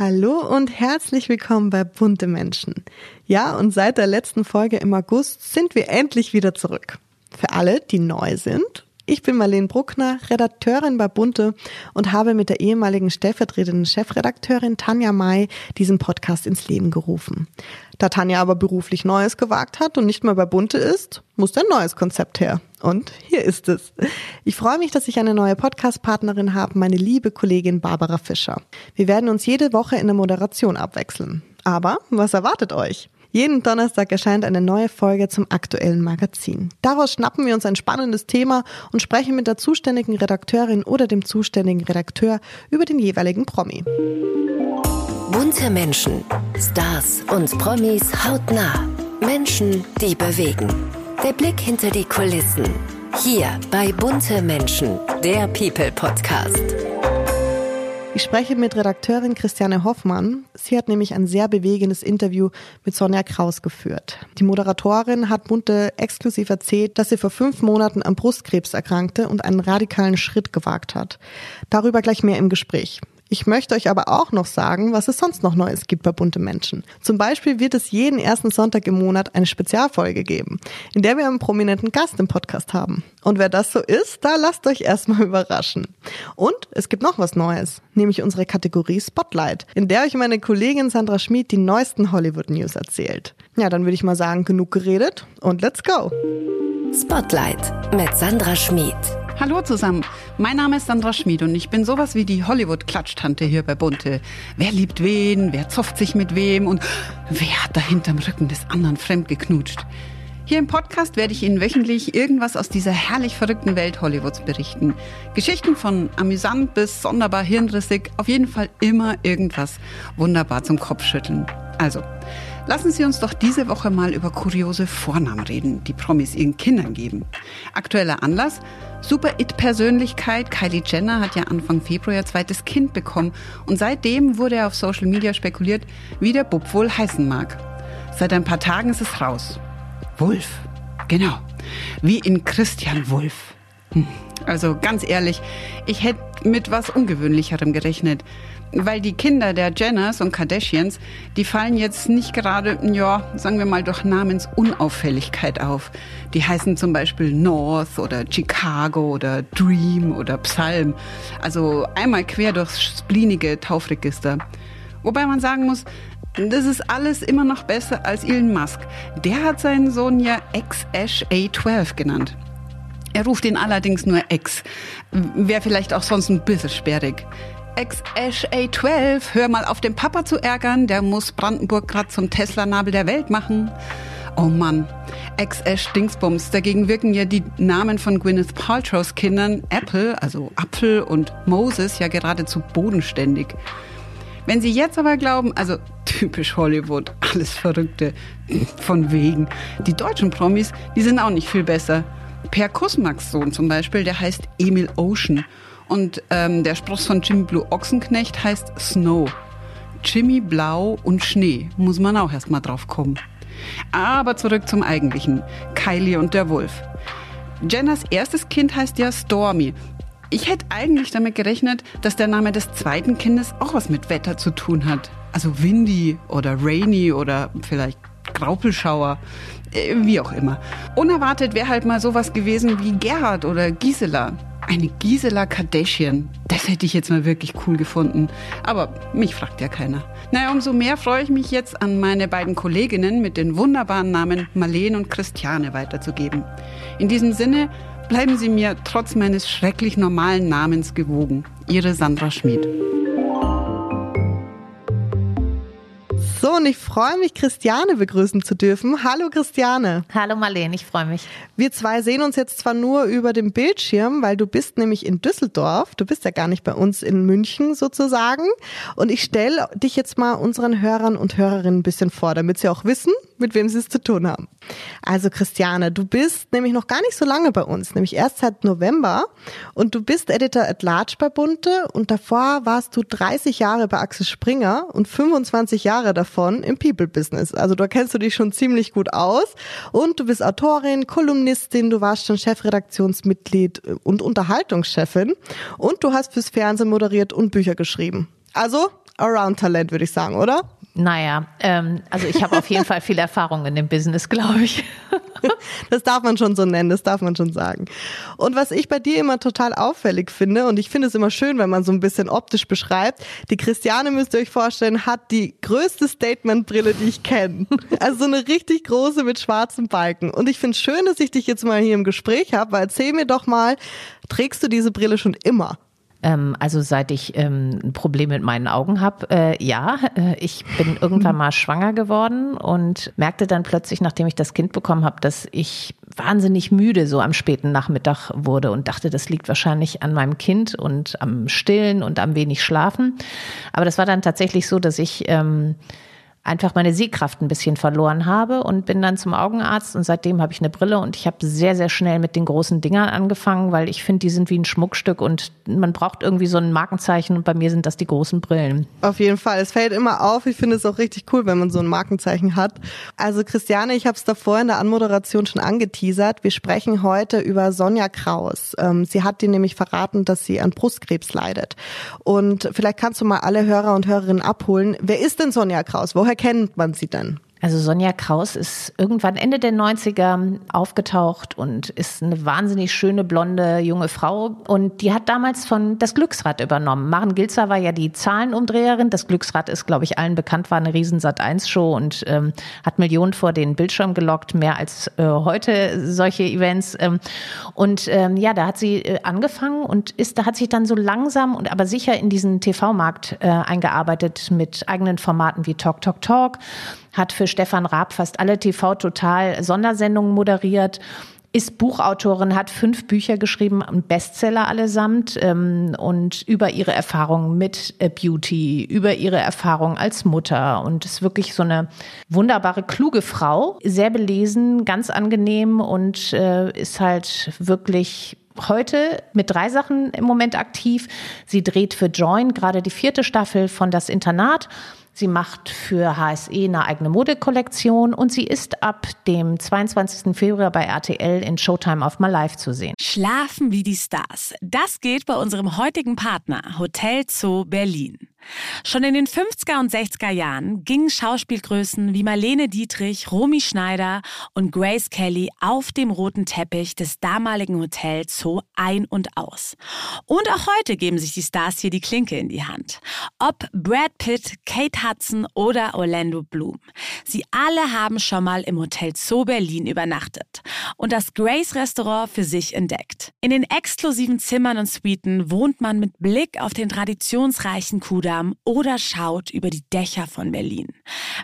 Hallo und herzlich willkommen bei Bunte Menschen. Ja, und seit der letzten Folge im August sind wir endlich wieder zurück. Für alle, die neu sind ich bin Marlene Bruckner, Redakteurin bei Bunte und habe mit der ehemaligen stellvertretenden Chefredakteurin Tanja May diesen Podcast ins Leben gerufen. Da Tanja aber beruflich Neues gewagt hat und nicht mehr bei Bunte ist, muss ein neues Konzept her. Und hier ist es. Ich freue mich, dass ich eine neue Podcast-Partnerin habe, meine liebe Kollegin Barbara Fischer. Wir werden uns jede Woche in der Moderation abwechseln. Aber was erwartet euch? Jeden Donnerstag erscheint eine neue Folge zum aktuellen Magazin. Daraus schnappen wir uns ein spannendes Thema und sprechen mit der zuständigen Redakteurin oder dem zuständigen Redakteur über den jeweiligen Promi. Bunte Menschen, Stars und Promis hautnah. Menschen, die bewegen. Der Blick hinter die Kulissen. Hier bei Bunte Menschen, der People Podcast. Ich spreche mit Redakteurin Christiane Hoffmann. Sie hat nämlich ein sehr bewegendes Interview mit Sonja Kraus geführt. Die Moderatorin hat Bunte exklusiv erzählt, dass sie vor fünf Monaten am Brustkrebs erkrankte und einen radikalen Schritt gewagt hat. Darüber gleich mehr im Gespräch. Ich möchte euch aber auch noch sagen, was es sonst noch Neues gibt bei Bunte Menschen. Zum Beispiel wird es jeden ersten Sonntag im Monat eine Spezialfolge geben, in der wir einen prominenten Gast im Podcast haben. Und wer das so ist, da lasst euch erstmal überraschen. Und es gibt noch was Neues, nämlich unsere Kategorie Spotlight, in der euch meine Kollegin Sandra Schmid die neuesten Hollywood News erzählt. Ja, dann würde ich mal sagen, genug geredet und let's go! Spotlight mit Sandra Schmid. Hallo zusammen, mein Name ist Sandra Schmid und ich bin sowas wie die Hollywood-Klatschtante hier bei Bunte. Wer liebt wen, wer zofft sich mit wem und wer hat da hinterm Rücken des anderen fremd geknutscht. Hier im Podcast werde ich Ihnen wöchentlich irgendwas aus dieser herrlich verrückten Welt Hollywoods berichten. Geschichten von amüsant bis sonderbar hirnrissig, auf jeden Fall immer irgendwas wunderbar zum Kopfschütteln. Also, Lassen Sie uns doch diese Woche mal über kuriose Vornamen reden, die Promis ihren Kindern geben. Aktueller Anlass? Super-It-Persönlichkeit Kylie Jenner hat ja Anfang Februar ihr zweites Kind bekommen und seitdem wurde auf Social Media spekuliert, wie der Bub wohl heißen mag. Seit ein paar Tagen ist es raus. Wolf. Genau. Wie in Christian Wolf. Hm. Also ganz ehrlich, ich hätte mit was Ungewöhnlicherem gerechnet weil die Kinder der Jenners und Kardashians, die fallen jetzt nicht gerade, ja, sagen wir mal, durch Namensunauffälligkeit auf. Die heißen zum Beispiel North oder Chicago oder Dream oder Psalm. Also einmal quer durchs spleenige Taufregister. Wobei man sagen muss, das ist alles immer noch besser als Elon Musk. Der hat seinen Sohn ja X-Ash A12 genannt. Er ruft ihn allerdings nur X. Wäre vielleicht auch sonst ein bisschen sperrig. Ex-Ash A12, hör mal auf den Papa zu ärgern, der muss Brandenburg gerade zum Tesla-Nabel der Welt machen. Oh Mann, Ex-Ash Dingsbums. Dagegen wirken ja die Namen von Gwyneth Paltrows Kindern Apple, also Apfel und Moses ja geradezu bodenständig. Wenn Sie jetzt aber glauben, also typisch Hollywood, alles Verrückte, von wegen. Die deutschen Promis, die sind auch nicht viel besser. Per Kusmaks Sohn zum Beispiel, der heißt Emil Ocean. Und ähm, der Spross von Jimmy Blue Ochsenknecht heißt Snow. Jimmy Blau und Schnee, muss man auch erstmal drauf kommen. Aber zurück zum eigentlichen. Kylie und der Wolf. Jenners erstes Kind heißt ja Stormy. Ich hätte eigentlich damit gerechnet, dass der Name des zweiten Kindes auch was mit Wetter zu tun hat. Also Windy oder Rainy oder vielleicht Graupelschauer, äh, wie auch immer. Unerwartet wäre halt mal sowas gewesen wie Gerhard oder Gisela. Eine Gisela Kardashian. Das hätte ich jetzt mal wirklich cool gefunden. Aber mich fragt ja keiner. Naja, umso mehr freue ich mich jetzt an meine beiden Kolleginnen mit den wunderbaren Namen Marlene und Christiane weiterzugeben. In diesem Sinne bleiben Sie mir trotz meines schrecklich normalen Namens gewogen. Ihre Sandra Schmid. So, und ich freue mich, Christiane begrüßen zu dürfen. Hallo Christiane. Hallo Marlene, ich freue mich. Wir zwei sehen uns jetzt zwar nur über den Bildschirm, weil du bist nämlich in Düsseldorf. Du bist ja gar nicht bei uns in München sozusagen. Und ich stelle dich jetzt mal unseren Hörern und Hörerinnen ein bisschen vor, damit sie auch wissen, mit wem sie es zu tun haben. Also Christiane, du bist nämlich noch gar nicht so lange bei uns, nämlich erst seit November. Und du bist Editor at Large bei Bunte und davor warst du 30 Jahre bei Axel Springer und 25 Jahre davor davon im People-Business. Also da kennst du dich schon ziemlich gut aus. Und du bist Autorin, Kolumnistin, du warst schon Chefredaktionsmitglied und Unterhaltungschefin. Und du hast fürs Fernsehen moderiert und Bücher geschrieben. Also Around-Talent, würde ich sagen, oder? Naja, ähm, also ich habe auf jeden Fall viel Erfahrung in dem Business, glaube ich. das darf man schon so nennen, das darf man schon sagen. Und was ich bei dir immer total auffällig finde, und ich finde es immer schön, wenn man so ein bisschen optisch beschreibt, die Christiane, müsst ihr euch vorstellen, hat die größte Statementbrille, die ich kenne. Also so eine richtig große mit schwarzen Balken. Und ich finde es schön, dass ich dich jetzt mal hier im Gespräch habe, weil erzähl mir doch mal, trägst du diese Brille schon immer? Ähm, also seit ich ähm, ein Problem mit meinen Augen habe, äh, ja, äh, ich bin irgendwann mal schwanger geworden und merkte dann plötzlich, nachdem ich das Kind bekommen habe, dass ich wahnsinnig müde so am späten Nachmittag wurde und dachte, das liegt wahrscheinlich an meinem Kind und am Stillen und am wenig Schlafen. Aber das war dann tatsächlich so, dass ich ähm, einfach meine Sehkraft ein bisschen verloren habe und bin dann zum Augenarzt und seitdem habe ich eine Brille und ich habe sehr, sehr schnell mit den großen Dingern angefangen, weil ich finde, die sind wie ein Schmuckstück und man braucht irgendwie so ein Markenzeichen und bei mir sind das die großen Brillen. Auf jeden Fall. Es fällt immer auf. Ich finde es auch richtig cool, wenn man so ein Markenzeichen hat. Also Christiane, ich habe es davor in der Anmoderation schon angeteasert. Wir sprechen heute über Sonja Kraus. Ähm, sie hat dir nämlich verraten, dass sie an Brustkrebs leidet. Und vielleicht kannst du mal alle Hörer und Hörerinnen abholen. Wer ist denn Sonja Kraus? Woher kennt man sie denn? Also Sonja Kraus ist irgendwann Ende der 90er aufgetaucht und ist eine wahnsinnig schöne, blonde, junge Frau. Und die hat damals von das Glücksrad übernommen. Maren Gilzer war ja die Zahlenumdreherin. Das Glücksrad ist, glaube ich, allen bekannt, war eine riesen Sat-1-Show und ähm, hat Millionen vor den Bildschirm gelockt, mehr als äh, heute solche Events. Ähm, und ähm, ja, da hat sie äh, angefangen und ist, da hat sich dann so langsam und aber sicher in diesen TV-Markt äh, eingearbeitet mit eigenen Formaten wie Talk, Talk, Talk hat für Stefan Raab fast alle TV-Total Sondersendungen moderiert ist Buchautorin, hat fünf Bücher geschrieben, Bestseller allesamt ähm, und über ihre Erfahrungen mit äh, Beauty, über ihre Erfahrungen als Mutter und ist wirklich so eine wunderbare, kluge Frau, sehr belesen, ganz angenehm und äh, ist halt wirklich heute mit drei Sachen im Moment aktiv. Sie dreht für Join gerade die vierte Staffel von Das Internat Sie macht für HSE eine eigene Modekollektion und sie ist ab dem 22. Februar bei RTL in Showtime of My Life zu sehen. Schlafen wie die Stars. Das geht bei unserem heutigen Partner Hotel Zoo Berlin. Schon in den 50er und 60er Jahren gingen Schauspielgrößen wie Marlene Dietrich, Romy Schneider und Grace Kelly auf dem roten Teppich des damaligen Hotels Zoo ein und aus. Und auch heute geben sich die Stars hier die Klinke in die Hand. Ob Brad Pitt, Kate Hudson oder Orlando Bloom. Sie alle haben schon mal im Hotel Zoo Berlin übernachtet und das Grace Restaurant für sich entdeckt. In den exklusiven Zimmern und Suiten wohnt man mit Blick auf den traditionsreichen Kudamm Amsterdam oder schaut über die Dächer von Berlin.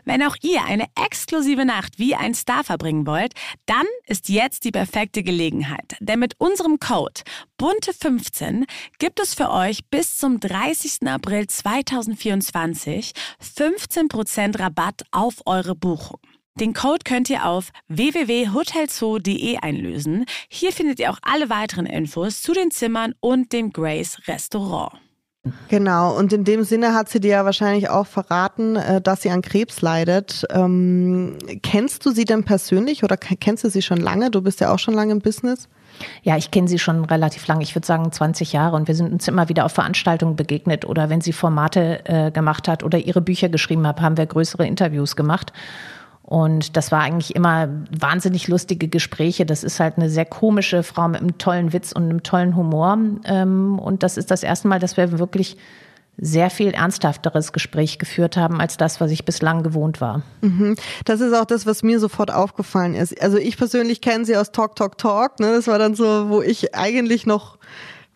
Wenn auch ihr eine exklusive Nacht wie ein Star verbringen wollt, dann ist jetzt die perfekte Gelegenheit. Denn mit unserem Code Bunte15 gibt es für euch bis zum 30. April 2024 15% Rabatt auf eure Buchung. Den Code könnt ihr auf www.hotelzoo.de einlösen. Hier findet ihr auch alle weiteren Infos zu den Zimmern und dem Grace Restaurant. Genau, und in dem Sinne hat sie dir ja wahrscheinlich auch verraten, äh, dass sie an Krebs leidet. Ähm, kennst du sie denn persönlich oder kennst du sie schon lange? Du bist ja auch schon lange im Business. Ja, ich kenne sie schon relativ lange, ich würde sagen 20 Jahre und wir sind uns immer wieder auf Veranstaltungen begegnet oder wenn sie Formate äh, gemacht hat oder ihre Bücher geschrieben hat, haben wir größere Interviews gemacht. Und das war eigentlich immer wahnsinnig lustige Gespräche. Das ist halt eine sehr komische Frau mit einem tollen Witz und einem tollen Humor. Ähm, und das ist das erste Mal, dass wir wirklich sehr viel ernsthafteres Gespräch geführt haben als das, was ich bislang gewohnt war. Mhm. Das ist auch das, was mir sofort aufgefallen ist. Also ich persönlich kenne sie aus Talk Talk Talk. Ne? Das war dann so, wo ich eigentlich noch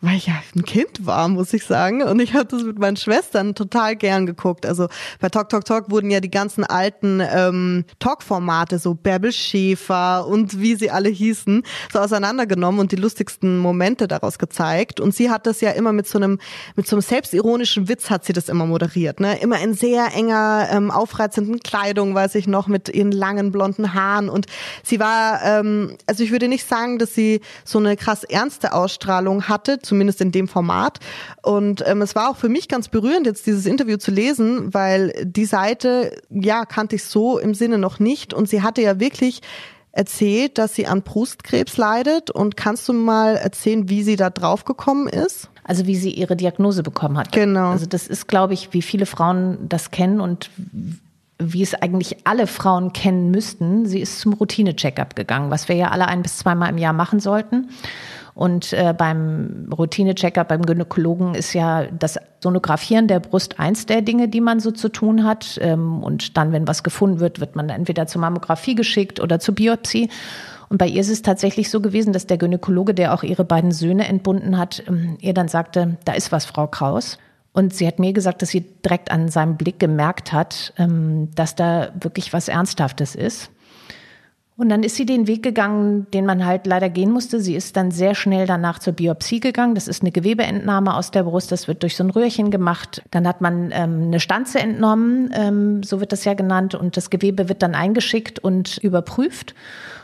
weil ich ja ein Kind war, muss ich sagen. Und ich habe das mit meinen Schwestern total gern geguckt. Also bei Talk Talk Talk wurden ja die ganzen alten ähm, Talk-Formate, so Bärbel Schäfer und wie sie alle hießen, so auseinandergenommen und die lustigsten Momente daraus gezeigt. Und sie hat das ja immer mit so einem, mit so einem selbstironischen Witz hat sie das immer moderiert. Ne? Immer in sehr enger, ähm, aufreizenden Kleidung, weiß ich noch, mit ihren langen blonden Haaren. Und sie war, ähm, also ich würde nicht sagen, dass sie so eine krass ernste Ausstrahlung hatte, zumindest in dem Format. Und ähm, es war auch für mich ganz berührend, jetzt dieses Interview zu lesen, weil die Seite, ja, kannte ich so im Sinne noch nicht. Und sie hatte ja wirklich erzählt, dass sie an Brustkrebs leidet. Und kannst du mal erzählen, wie sie da drauf gekommen ist? Also wie sie ihre Diagnose bekommen hat. Genau. Also das ist, glaube ich, wie viele Frauen das kennen und wie es eigentlich alle Frauen kennen müssten. Sie ist zum Routine-Check-up gegangen, was wir ja alle ein bis zweimal im Jahr machen sollten. Und äh, beim Routine-Checker, beim Gynäkologen ist ja das Sonografieren der Brust eins der Dinge, die man so zu tun hat. Ähm, und dann, wenn was gefunden wird, wird man entweder zur Mammographie geschickt oder zur Biopsie. Und bei ihr ist es tatsächlich so gewesen, dass der Gynäkologe, der auch ihre beiden Söhne entbunden hat, ähm, ihr dann sagte, da ist was, Frau Kraus. Und sie hat mir gesagt, dass sie direkt an seinem Blick gemerkt hat, ähm, dass da wirklich was Ernsthaftes ist. Und dann ist sie den Weg gegangen, den man halt leider gehen musste. Sie ist dann sehr schnell danach zur Biopsie gegangen. Das ist eine Gewebeentnahme aus der Brust. Das wird durch so ein Röhrchen gemacht. Dann hat man ähm, eine Stanze entnommen, ähm, so wird das ja genannt. Und das Gewebe wird dann eingeschickt und überprüft.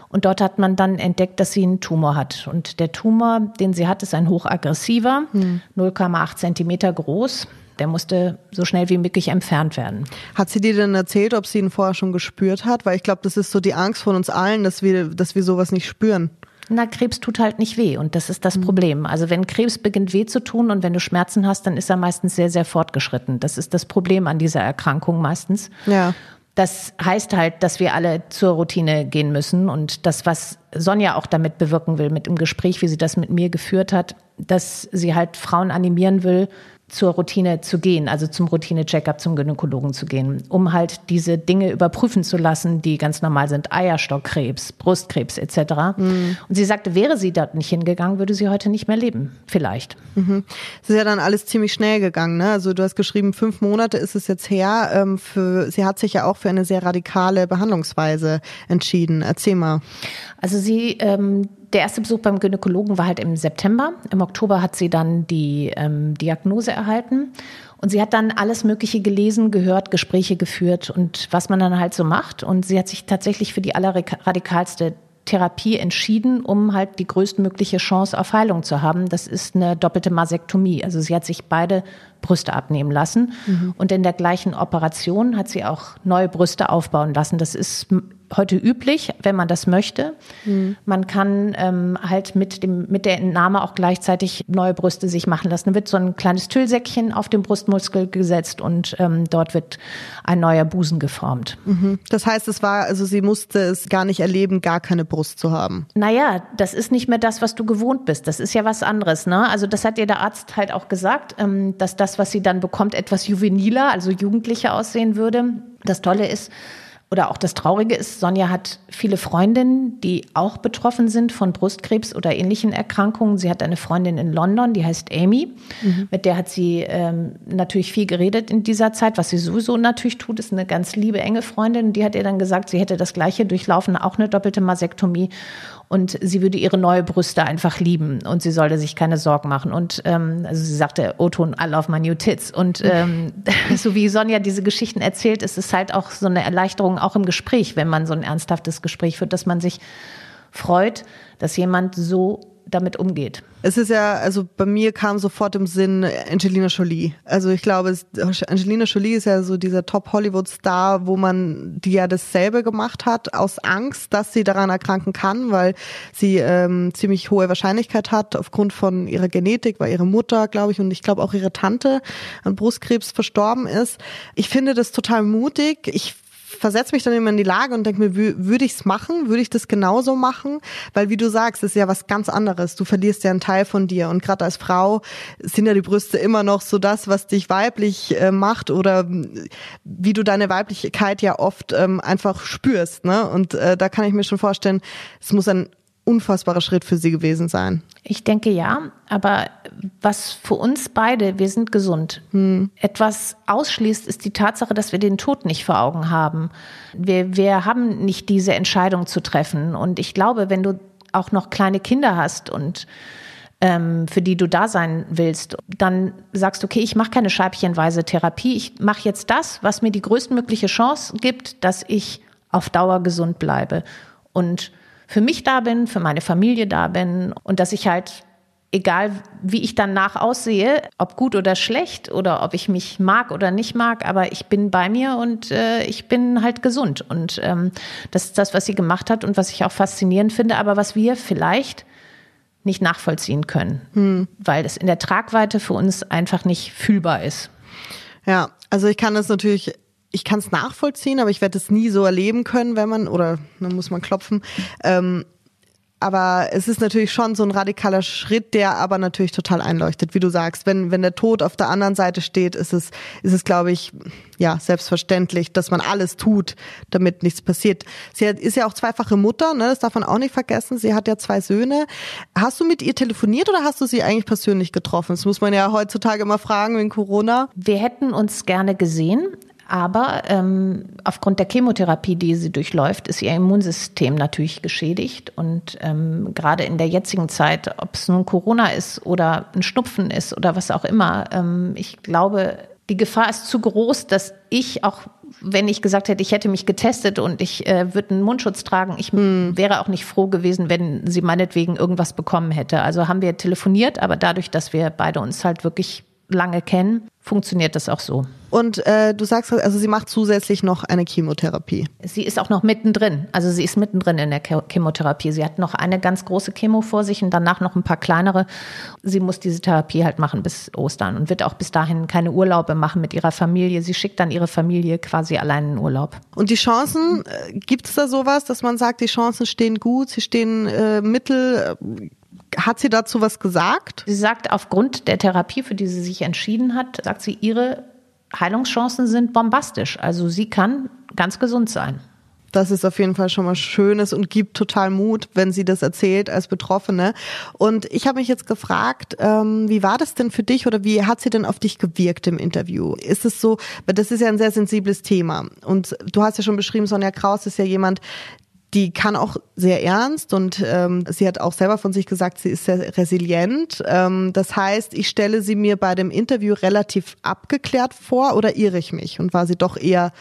Und dort hat man dann entdeckt, dass sie einen Tumor hat. Und der Tumor, den sie hat, ist ein hochaggressiver, hm. 0,8 Zentimeter groß. Der musste so schnell wie möglich entfernt werden. Hat sie dir denn erzählt, ob sie ihn vorher schon gespürt hat? Weil ich glaube, das ist so die Angst von uns allen, dass wir, dass wir sowas nicht spüren. Na, Krebs tut halt nicht weh und das ist das mhm. Problem. Also wenn Krebs beginnt weh zu tun und wenn du Schmerzen hast, dann ist er meistens sehr, sehr fortgeschritten. Das ist das Problem an dieser Erkrankung meistens. Ja. Das heißt halt, dass wir alle zur Routine gehen müssen und das, was Sonja auch damit bewirken will, mit dem Gespräch, wie sie das mit mir geführt hat, dass sie halt Frauen animieren will, zur Routine zu gehen, also zum Routine-Checkup zum Gynäkologen zu gehen, um halt diese Dinge überprüfen zu lassen, die ganz normal sind, Eierstockkrebs, Brustkrebs etc. Mhm. Und sie sagte, wäre sie dort nicht hingegangen, würde sie heute nicht mehr leben, vielleicht. Mhm. Es ist ja dann alles ziemlich schnell gegangen, ne? Also du hast geschrieben, fünf Monate ist es jetzt her. Ähm, für, sie hat sich ja auch für eine sehr radikale Behandlungsweise entschieden. Erzähl mal. Also sie ähm, der erste Besuch beim Gynäkologen war halt im September. Im Oktober hat sie dann die ähm, Diagnose erhalten. Und sie hat dann alles Mögliche gelesen, gehört, Gespräche geführt und was man dann halt so macht. Und sie hat sich tatsächlich für die allerradikalste Therapie entschieden, um halt die größtmögliche Chance auf Heilung zu haben. Das ist eine doppelte Masektomie. Also sie hat sich beide Brüste abnehmen lassen. Mhm. Und in der gleichen Operation hat sie auch neue Brüste aufbauen lassen. Das ist heute üblich, wenn man das möchte. Mhm. Man kann ähm, halt mit, dem, mit der Entnahme auch gleichzeitig neue Brüste sich machen lassen. Dann wird so ein kleines Tüllsäckchen auf den Brustmuskel gesetzt und ähm, dort wird ein neuer Busen geformt. Mhm. Das heißt, es war, also sie musste es gar nicht erleben, gar keine Brust zu haben. Naja, das ist nicht mehr das, was du gewohnt bist. Das ist ja was anderes. Ne? Also das hat ihr der Arzt halt auch gesagt, ähm, dass das, was sie dann bekommt, etwas juveniler, also jugendlicher aussehen würde. Das Tolle ist, oder auch das Traurige ist, Sonja hat viele Freundinnen, die auch betroffen sind von Brustkrebs oder ähnlichen Erkrankungen. Sie hat eine Freundin in London, die heißt Amy. Mhm. Mit der hat sie ähm, natürlich viel geredet in dieser Zeit. Was sie sowieso natürlich tut, ist eine ganz liebe, enge Freundin. Die hat ihr dann gesagt, sie hätte das Gleiche durchlaufen, auch eine doppelte Masektomie und sie würde ihre neue Brüste einfach lieben und sie sollte sich keine Sorgen machen. Und ähm, also sie sagte, O-Ton, I love my new tits. Und ähm, so wie Sonja diese Geschichten erzählt, ist es halt auch so eine Erleichterung, auch im Gespräch, wenn man so ein ernsthaftes Gespräch führt, dass man sich freut, dass jemand so damit umgeht. Es ist ja, also bei mir kam sofort im Sinn Angelina Jolie. Also ich glaube, Angelina Jolie ist ja so dieser Top-Hollywood-Star, wo man die ja dasselbe gemacht hat, aus Angst, dass sie daran erkranken kann, weil sie ähm, ziemlich hohe Wahrscheinlichkeit hat aufgrund von ihrer Genetik, weil ihre Mutter, glaube ich, und ich glaube auch ihre Tante an Brustkrebs verstorben ist. Ich finde das total mutig. Ich versetze mich dann immer in die Lage und denke mir, würde ich es machen? Würde ich das genauso machen? Weil wie du sagst, ist ja was ganz anderes. Du verlierst ja einen Teil von dir und gerade als Frau sind ja die Brüste immer noch so das, was dich weiblich äh, macht oder wie du deine Weiblichkeit ja oft ähm, einfach spürst. Ne? Und äh, da kann ich mir schon vorstellen, es muss ein unfassbarer Schritt für sie gewesen sein. Ich denke ja, aber was für uns beide, wir sind gesund, hm. etwas ausschließt, ist die Tatsache, dass wir den Tod nicht vor Augen haben. Wir, wir haben nicht diese Entscheidung zu treffen. Und ich glaube, wenn du auch noch kleine Kinder hast und ähm, für die du da sein willst, dann sagst du, okay, ich mache keine scheibchenweise Therapie, ich mache jetzt das, was mir die größtmögliche Chance gibt, dass ich auf Dauer gesund bleibe. Und für mich da bin, für meine Familie da bin und dass ich halt egal wie ich danach aussehe, ob gut oder schlecht oder ob ich mich mag oder nicht mag, aber ich bin bei mir und äh, ich bin halt gesund. Und ähm, das ist das, was sie gemacht hat und was ich auch faszinierend finde, aber was wir vielleicht nicht nachvollziehen können, hm. weil es in der Tragweite für uns einfach nicht fühlbar ist. Ja, also ich kann das natürlich ich kann es nachvollziehen, aber ich werde es nie so erleben können, wenn man, oder dann muss man klopfen, ähm, aber es ist natürlich schon so ein radikaler Schritt, der aber natürlich total einleuchtet, wie du sagst. Wenn, wenn der Tod auf der anderen Seite steht, ist es, ist es, glaube ich, ja, selbstverständlich, dass man alles tut, damit nichts passiert. Sie hat, ist ja auch zweifache Mutter, ne, das darf man auch nicht vergessen. Sie hat ja zwei Söhne. Hast du mit ihr telefoniert oder hast du sie eigentlich persönlich getroffen? Das muss man ja heutzutage immer fragen wegen Corona. Wir hätten uns gerne gesehen. Aber ähm, aufgrund der Chemotherapie, die sie durchläuft, ist ihr Immunsystem natürlich geschädigt. Und ähm, gerade in der jetzigen Zeit, ob es nun Corona ist oder ein Schnupfen ist oder was auch immer, ähm, ich glaube, die Gefahr ist zu groß, dass ich auch, wenn ich gesagt hätte, ich hätte mich getestet und ich äh, würde einen Mundschutz tragen, ich hm. wäre auch nicht froh gewesen, wenn sie meinetwegen irgendwas bekommen hätte. Also haben wir telefoniert, aber dadurch, dass wir beide uns halt wirklich lange kennen, funktioniert das auch so. Und äh, du sagst, also sie macht zusätzlich noch eine Chemotherapie. Sie ist auch noch mittendrin. Also sie ist mittendrin in der Chemotherapie. Sie hat noch eine ganz große Chemo vor sich und danach noch ein paar kleinere. Sie muss diese Therapie halt machen bis Ostern und wird auch bis dahin keine Urlaube machen mit ihrer Familie. Sie schickt dann ihre Familie quasi allein in Urlaub. Und die Chancen, äh, gibt es da sowas, dass man sagt, die Chancen stehen gut, sie stehen äh, mittel? Hat sie dazu was gesagt? Sie sagt, aufgrund der Therapie, für die sie sich entschieden hat, sagt sie, ihre Heilungschancen sind bombastisch. Also sie kann ganz gesund sein. Das ist auf jeden Fall schon mal Schönes und gibt total Mut, wenn sie das erzählt als Betroffene. Und ich habe mich jetzt gefragt, ähm, wie war das denn für dich oder wie hat sie denn auf dich gewirkt im Interview? Ist es so, weil das ist ja ein sehr sensibles Thema. Und du hast ja schon beschrieben, Sonja Kraus ist ja jemand, die kann auch sehr ernst und ähm, sie hat auch selber von sich gesagt, sie ist sehr resilient. Ähm, das heißt, ich stelle sie mir bei dem Interview relativ abgeklärt vor oder irre ich mich und war sie doch eher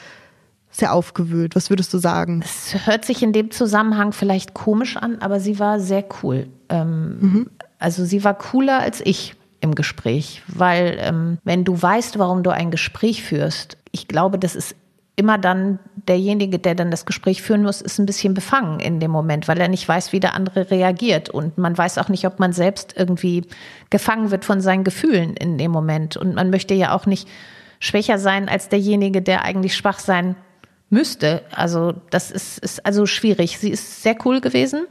sehr aufgewühlt. Was würdest du sagen? Es hört sich in dem Zusammenhang vielleicht komisch an, aber sie war sehr cool. Ähm, mhm. Also sie war cooler als ich im Gespräch, weil ähm, wenn du weißt, warum du ein Gespräch führst, ich glaube, das ist immer dann derjenige, der dann das Gespräch führen muss, ist ein bisschen befangen in dem Moment, weil er nicht weiß, wie der andere reagiert. Und man weiß auch nicht, ob man selbst irgendwie gefangen wird von seinen Gefühlen in dem Moment. Und man möchte ja auch nicht schwächer sein als derjenige, der eigentlich schwach sein müsste. Also das ist, ist also schwierig. Sie ist sehr cool gewesen.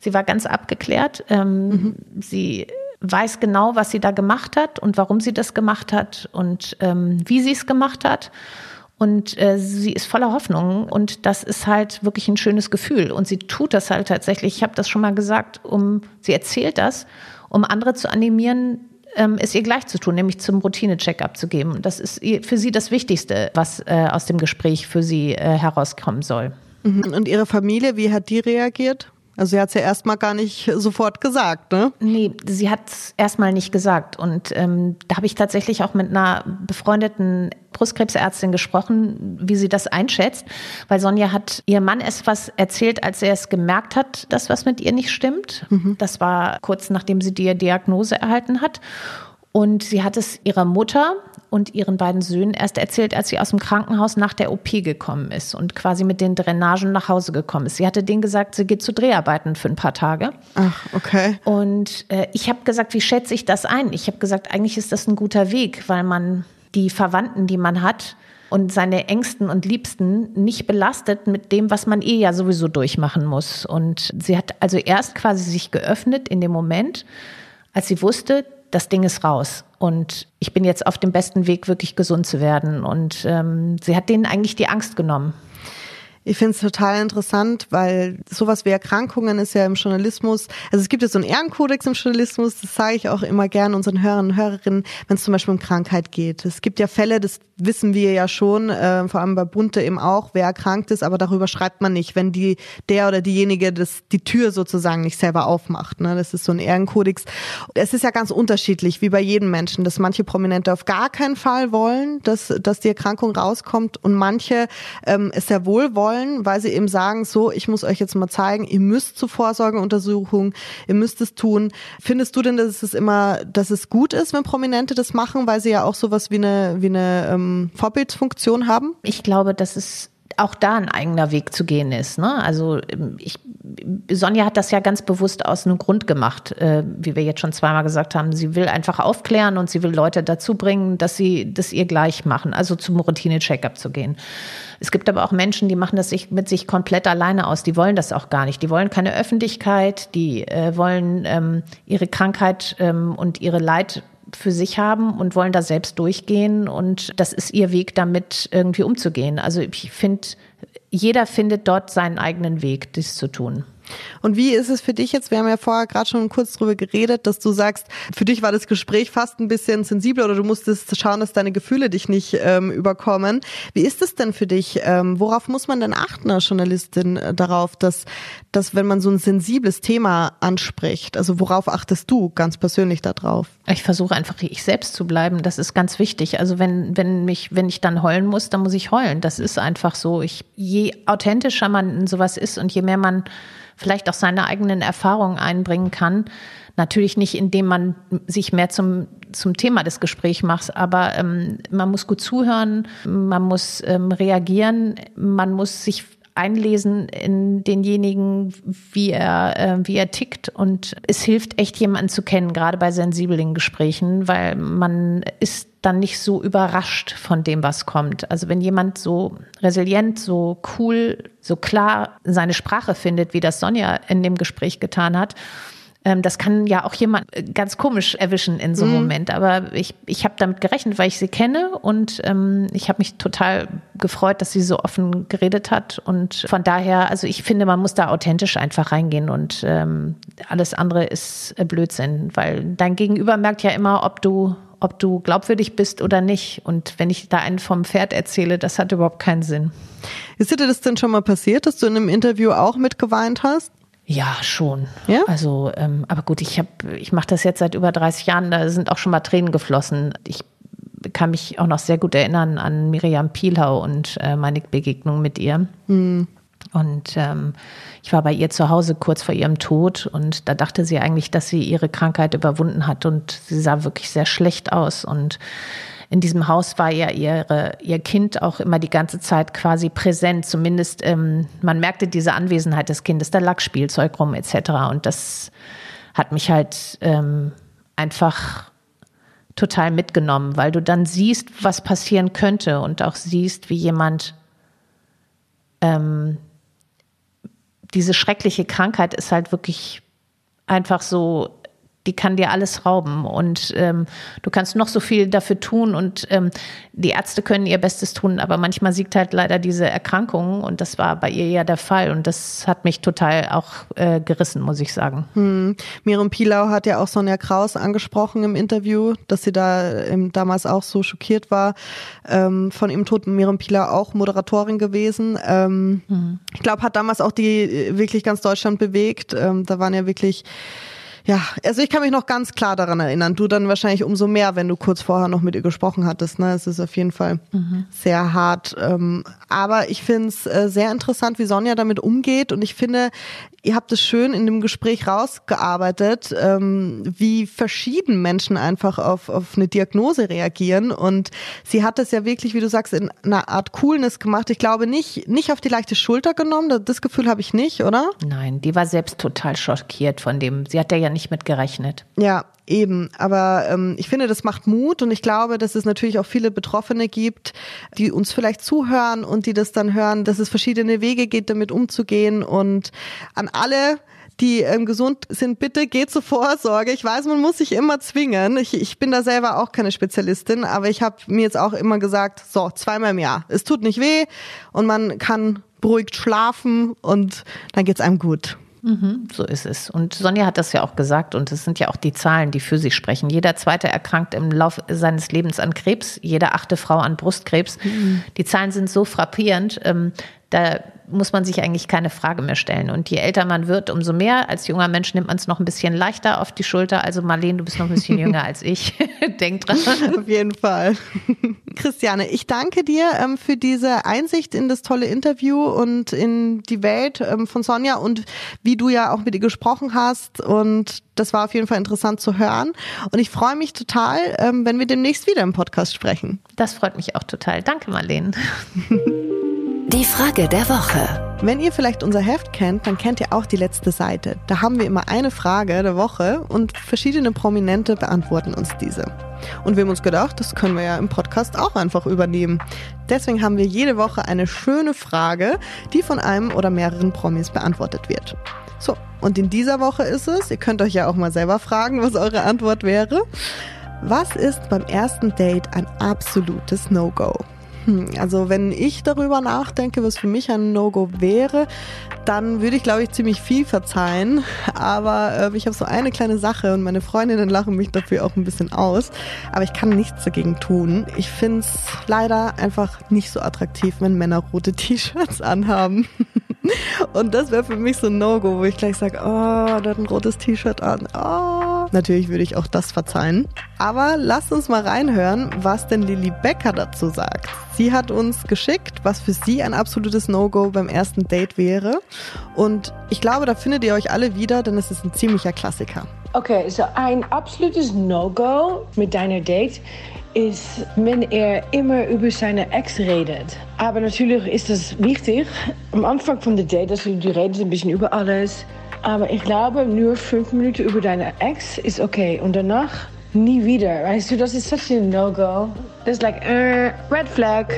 Sie war ganz abgeklärt. Ähm, mhm. Sie weiß genau, was sie da gemacht hat und warum sie das gemacht hat und ähm, wie sie es gemacht hat. Und äh, sie ist voller Hoffnung und das ist halt wirklich ein schönes Gefühl. Und sie tut das halt tatsächlich, ich habe das schon mal gesagt, um, sie erzählt das, um andere zu animieren, ähm, es ihr gleich zu tun, nämlich zum Routine-Check abzugeben. Das ist für sie das Wichtigste, was äh, aus dem Gespräch für sie äh, herauskommen soll. Mhm. Und ihre Familie, wie hat die reagiert? Also sie hat es ja erstmal gar nicht sofort gesagt, ne? Nee, sie hat es erstmal nicht gesagt. Und ähm, da habe ich tatsächlich auch mit einer befreundeten Brustkrebsärztin gesprochen, wie sie das einschätzt. Weil Sonja hat ihr Mann etwas erzählt, als er es gemerkt hat, dass was mit ihr nicht stimmt. Mhm. Das war kurz nachdem sie die Diagnose erhalten hat. Und sie hat es ihrer Mutter und ihren beiden Söhnen erst erzählt, als sie aus dem Krankenhaus nach der OP gekommen ist und quasi mit den Drainagen nach Hause gekommen ist. Sie hatte denen gesagt, sie geht zu Dreharbeiten für ein paar Tage. Ach, okay. Und äh, ich habe gesagt, wie schätze ich das ein? Ich habe gesagt, eigentlich ist das ein guter Weg, weil man die Verwandten, die man hat, und seine Ängsten und Liebsten nicht belastet mit dem, was man eh ja sowieso durchmachen muss. Und sie hat also erst quasi sich geöffnet in dem Moment, als sie wusste, das Ding ist raus. Und ich bin jetzt auf dem besten Weg, wirklich gesund zu werden. Und ähm, sie hat denen eigentlich die Angst genommen. Ich finde es total interessant, weil sowas wie Erkrankungen ist ja im Journalismus, also es gibt ja so einen Ehrenkodex im Journalismus, das sage ich auch immer gerne unseren Hörern und Hörerinnen, wenn es zum Beispiel um Krankheit geht. Es gibt ja Fälle, das wissen wir ja schon, äh, vor allem bei Bunte eben auch, wer erkrankt ist, aber darüber schreibt man nicht, wenn die der oder diejenige das die Tür sozusagen nicht selber aufmacht. Ne? Das ist so ein Ehrenkodex. Es ist ja ganz unterschiedlich, wie bei jedem Menschen, dass manche Prominente auf gar keinen Fall wollen, dass dass die Erkrankung rauskommt und manche ähm, es sehr wohl wollen, weil sie eben sagen, so, ich muss euch jetzt mal zeigen, ihr müsst zur Vorsorgeuntersuchung, ihr müsst es tun. Findest du denn, dass es immer, dass es gut ist, wenn Prominente das machen, weil sie ja auch sowas wie eine wie eine ähm, ähm, Vorbildfunktion haben? Ich glaube, dass es auch da ein eigener Weg zu gehen ist. Ne? Also ähm, ich, Sonja hat das ja ganz bewusst aus einem Grund gemacht, äh, wie wir jetzt schon zweimal gesagt haben. Sie will einfach aufklären und sie will Leute dazu bringen, dass sie das ihr gleich machen, also zum Routine-Checkup zu gehen. Es gibt aber auch Menschen, die machen das sich mit sich komplett alleine aus. Die wollen das auch gar nicht. Die wollen keine Öffentlichkeit. Die äh, wollen ähm, ihre Krankheit ähm, und ihre Leid für sich haben und wollen da selbst durchgehen und das ist ihr Weg, damit irgendwie umzugehen. Also ich finde, jeder findet dort seinen eigenen Weg, dies zu tun. Und wie ist es für dich jetzt? Wir haben ja vorher gerade schon kurz drüber geredet, dass du sagst, für dich war das Gespräch fast ein bisschen sensibler oder du musstest schauen, dass deine Gefühle dich nicht ähm, überkommen. Wie ist es denn für dich? Ähm, worauf muss man denn achten als Journalistin äh, darauf, dass, dass wenn man so ein sensibles Thema anspricht, also worauf achtest du ganz persönlich darauf? Ich versuche einfach ich selbst zu bleiben. Das ist ganz wichtig. Also wenn, wenn mich, wenn ich dann heulen muss, dann muss ich heulen. Das ist einfach so. Ich, je authentischer man in sowas ist und je mehr man vielleicht auch seine eigenen Erfahrungen einbringen kann. Natürlich nicht, indem man sich mehr zum, zum Thema des Gesprächs macht, aber ähm, man muss gut zuhören, man muss ähm, reagieren, man muss sich einlesen in denjenigen, wie er, äh, wie er tickt. Und es hilft echt, jemanden zu kennen, gerade bei sensiblen Gesprächen, weil man ist dann nicht so überrascht von dem, was kommt. Also wenn jemand so resilient, so cool, so klar seine Sprache findet, wie das Sonja in dem Gespräch getan hat, das kann ja auch jemand äh, ganz komisch erwischen in so einem mhm. Moment. Aber ich, ich habe damit gerechnet, weil ich sie kenne und ähm, ich habe mich total gefreut, dass sie so offen geredet hat. Und von daher, also ich finde, man muss da authentisch einfach reingehen und ähm, alles andere ist äh, Blödsinn, weil dein Gegenüber merkt ja immer, ob du ob du glaubwürdig bist oder nicht. Und wenn ich da einen vom Pferd erzähle, das hat überhaupt keinen Sinn. Ist dir das denn schon mal passiert, dass du in einem Interview auch mitgeweint hast? Ja, schon. Ja? Also, ähm, aber gut, ich habe, ich mache das jetzt seit über 30 Jahren, da sind auch schon mal Tränen geflossen. Ich kann mich auch noch sehr gut erinnern an Miriam Pielhau und äh, meine Begegnung mit ihr. Mhm. Und ähm, ich war bei ihr zu Hause kurz vor ihrem Tod und da dachte sie eigentlich, dass sie ihre Krankheit überwunden hat und sie sah wirklich sehr schlecht aus und in diesem Haus war ja ihre, ihr Kind auch immer die ganze Zeit quasi präsent. Zumindest ähm, man merkte diese Anwesenheit des Kindes, da lag Spielzeug rum etc. Und das hat mich halt ähm, einfach total mitgenommen, weil du dann siehst, was passieren könnte und auch siehst, wie jemand ähm, diese schreckliche Krankheit ist halt wirklich einfach so die kann dir alles rauben und ähm, du kannst noch so viel dafür tun und ähm, die Ärzte können ihr Bestes tun, aber manchmal siegt halt leider diese Erkrankung und das war bei ihr ja der Fall und das hat mich total auch äh, gerissen, muss ich sagen. Hm. Miriam Pilau hat ja auch Sonja Kraus angesprochen im Interview, dass sie da ähm, damals auch so schockiert war ähm, von ihrem Tod. Miriam Pilau auch Moderatorin gewesen. Ähm, hm. Ich glaube, hat damals auch die äh, wirklich ganz Deutschland bewegt. Ähm, da waren ja wirklich ja, also ich kann mich noch ganz klar daran erinnern. Du dann wahrscheinlich umso mehr, wenn du kurz vorher noch mit ihr gesprochen hattest. Ne? Es ist auf jeden Fall mhm. sehr hart. Ähm, aber ich finde es äh, sehr interessant, wie Sonja damit umgeht. Und ich finde, ihr habt es schön in dem Gespräch rausgearbeitet, ähm, wie verschieden Menschen einfach auf, auf eine Diagnose reagieren. Und sie hat es ja wirklich, wie du sagst, in einer Art Coolness gemacht. Ich glaube nicht, nicht auf die leichte Schulter genommen. Das Gefühl habe ich nicht, oder? Nein, die war selbst total schockiert von dem. Sie hat ja nicht mit gerechnet. Ja, Eben, aber ähm, ich finde, das macht Mut und ich glaube, dass es natürlich auch viele Betroffene gibt, die uns vielleicht zuhören und die das dann hören, dass es verschiedene Wege geht, damit umzugehen und an alle, die ähm, gesund sind, bitte geht zur Vorsorge. Ich weiß, man muss sich immer zwingen. Ich, ich bin da selber auch keine Spezialistin, aber ich habe mir jetzt auch immer gesagt, so, zweimal im Jahr. Es tut nicht weh und man kann beruhigt schlafen und dann geht's einem gut. Mhm, so ist es. Und Sonja hat das ja auch gesagt und es sind ja auch die Zahlen, die für sich sprechen. Jeder zweite erkrankt im Laufe seines Lebens an Krebs, jede achte Frau an Brustkrebs. Mhm. Die Zahlen sind so frappierend. Ähm, da muss man sich eigentlich keine Frage mehr stellen. Und je älter man wird, umso mehr. Als junger Mensch nimmt man es noch ein bisschen leichter auf die Schulter. Also Marlene, du bist noch ein bisschen jünger als ich. Denk dran. Auf jeden Fall. Christiane, ich danke dir ähm, für diese Einsicht in das tolle Interview und in die Welt ähm, von Sonja und wie du ja auch mit ihr gesprochen hast. Und das war auf jeden Fall interessant zu hören. Und ich freue mich total, ähm, wenn wir demnächst wieder im Podcast sprechen. Das freut mich auch total. Danke, Marlene. Die Frage der Woche. Wenn ihr vielleicht unser Heft kennt, dann kennt ihr auch die letzte Seite. Da haben wir immer eine Frage der Woche und verschiedene Prominente beantworten uns diese. Und wir haben uns gedacht, das können wir ja im Podcast auch einfach übernehmen. Deswegen haben wir jede Woche eine schöne Frage, die von einem oder mehreren Promis beantwortet wird. So, und in dieser Woche ist es, ihr könnt euch ja auch mal selber fragen, was eure Antwort wäre. Was ist beim ersten Date ein absolutes No-Go? Hm, also wenn ich darüber nachdenke, was für mich ein No-Go wäre, dann würde ich, glaube ich, ziemlich viel verzeihen. Aber äh, ich habe so eine kleine Sache und meine Freundinnen lachen mich dafür auch ein bisschen aus. Aber ich kann nichts dagegen tun. Ich finde es leider einfach nicht so attraktiv, wenn Männer rote T-Shirts anhaben. Und das wäre für mich so ein No-Go, wo ich gleich sage, oh, der hat ein rotes T-Shirt an. Oh. Natürlich würde ich auch das verzeihen. Aber lasst uns mal reinhören, was denn Lilly Becker dazu sagt. Sie hat uns geschickt, was für sie ein absolutes No-Go beim ersten Date wäre. Und ich glaube, da findet ihr euch alle wieder, denn es ist ein ziemlicher Klassiker. Okay, so ein absolutes No-Go mit deiner Date ist, wenn er immer über seine Ex redet. Aber natürlich ist das wichtig. Am Anfang von der Date, dass du die redest ein bisschen über alles. Aber ich glaube, nur fünf Minuten über deine Ex ist okay. Und danach nie wieder. Weißt du, das ist such ein No-Go. Das ist like, uh, red flag.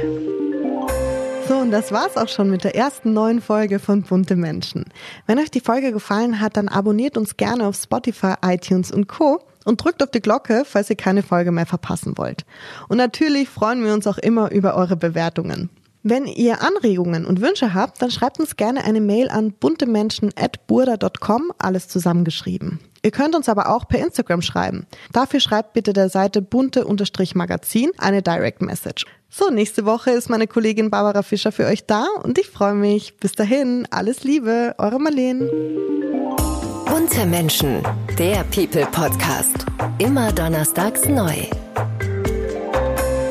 So, und das war's auch schon mit der ersten neuen Folge von Bunte Menschen. Wenn euch die Folge gefallen hat, dann abonniert uns gerne auf Spotify, iTunes und Co und drückt auf die Glocke, falls ihr keine Folge mehr verpassen wollt. Und natürlich freuen wir uns auch immer über eure Bewertungen. Wenn ihr Anregungen und Wünsche habt, dann schreibt uns gerne eine Mail an buntemenschen.burda.com, alles zusammengeschrieben. Ihr könnt uns aber auch per Instagram schreiben. Dafür schreibt bitte der Seite bunte-magazin eine Direct Message. So, nächste Woche ist meine Kollegin Barbara Fischer für euch da und ich freue mich. Bis dahin, alles Liebe, eure Marlene. Bunte Menschen, der People Podcast. Immer donnerstags neu.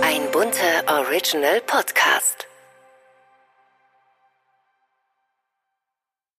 Ein bunter Original Podcast.